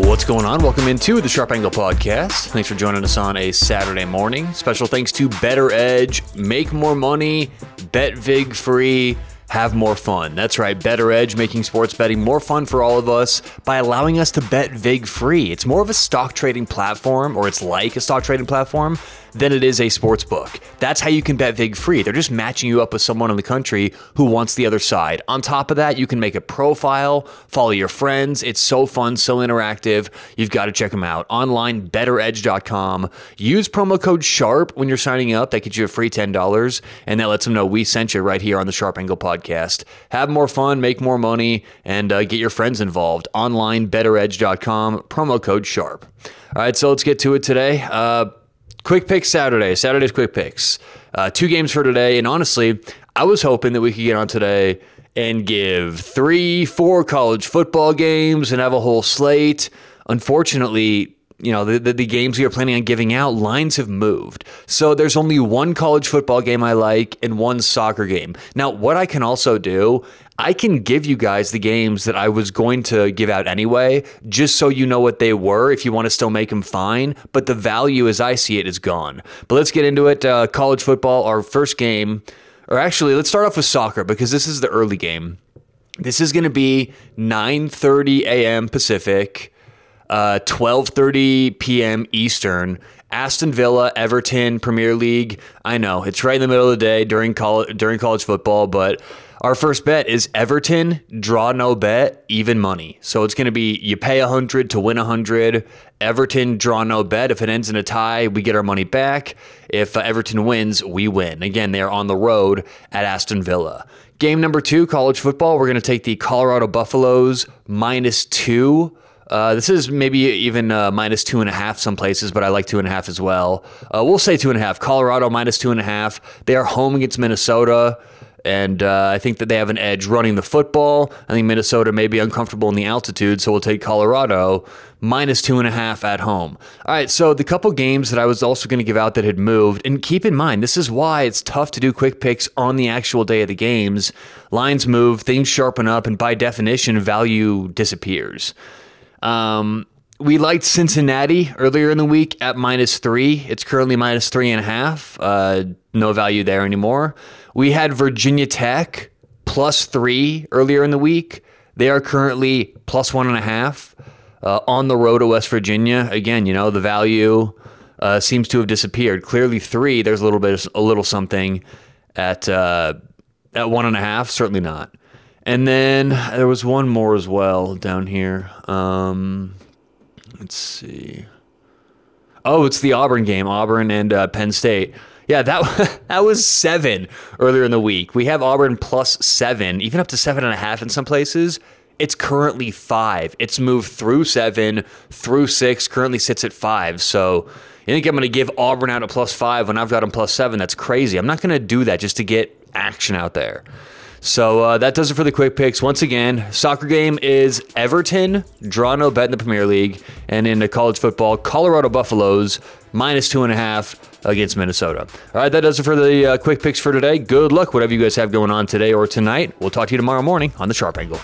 What's going on? Welcome into the Sharp Angle Podcast. Thanks for joining us on a Saturday morning. Special thanks to BettorEdge. Make more money, bet VIG free have more fun. That's right, BettorEdge making sports betting more fun for all of us by allowing us to bet VIG free. It's more of a stock trading platform, or it's like a stock trading platform than it is a sports book. That's how you can bet VIG free. They're just matching you up with someone in the country who wants the other side. On top of that, you can make a profile, follow your friends. It's so fun, so interactive. You've got to check them out. Online, bettoredge.com. Use promo code SHARP when you're signing up. That gets you a free $10, and that lets them know we sent you right here on the Sharp Angle podcast. Have more fun, make more money, and uh, get your friends involved. Online, bettoredge.com, promo code SHARP. All right, so let's get to it today. Uh, Quick picks Saturday. Saturday's quick picks. Uh, two games for today. And honestly, I was hoping that we could get on today and give three, four college football games and have a whole slate. Unfortunately, you know, the, the, the, games we are planning on giving out, lines have moved. So there's only one college football game I like and one soccer game. Now, what I can also do I can give you guys the games that I was going to give out anyway, just so you know what they were if you want to still make them fine. But the value as I see it is gone. But let's get into it. Uh, college football, our first game, or actually, let's start off with soccer because this is the early game. This is going to be 9:30 a.m. Pacific, uh, 12:30 p.m. Eastern. Aston Villa, Everton, Premier League. I know it's right in the middle of the day during college during college football, but our first bet is Everton, draw no bet, even money. So it's going to be you pay a 100 to win a 100. Everton, draw no bet. If it ends in a tie, we get our money back. If uh, Everton wins, we win. Again, they're on the road at Aston Villa. Game number two, college football. We're going to take the Colorado Buffaloes minus two. Uh, this is maybe even uh, minus two and a half some places, but I like two and a half as well. Uh, we'll say two and a half. Colorado minus two and a half. They are home against Minnesota and uh, I think that they have an edge running the football. I think Minnesota may be uncomfortable in the altitude, so we'll take Colorado minus two and a half at home. All right, so the couple games that I was also going to give out that had moved, and keep in mind, this is why it's tough to do quick picks on the actual day of the games. Lines move, things sharpen up, and by definition, value disappears. Um, we liked Cincinnati earlier in the week at minus three. It's currently minus three and a half. Uh, no value there anymore. We had Virginia Tech plus three earlier in the week. They are currently plus one and a half uh, on the road to West Virginia. Again, you know the value uh, seems to have disappeared. Clearly, three. There's a little bit, a little something at uh, at one and a half. Certainly not. And then there was one more as well down here. Um, let's see. Oh, it's the Auburn game. Auburn and uh, Penn State. Yeah, that that was seven earlier in the week. We have Auburn plus seven, even up to seven and a half in some places. It's currently five. It's moved through seven, through six, currently sits at five. So you think I'm going to give Auburn out at plus five when I've got them plus seven? That's crazy. I'm not going to do that just to get action out there. So uh, that does it for the quick picks. Once again, soccer game is Everton, draw no bet in the Premier League, and in the college football, Colorado Buffaloes minus two and a half against Minnesota. All right, that does it for the uh, quick picks for today. Good luck, whatever you guys have going on today or tonight. We'll talk to you tomorrow morning on the Sharp Angle.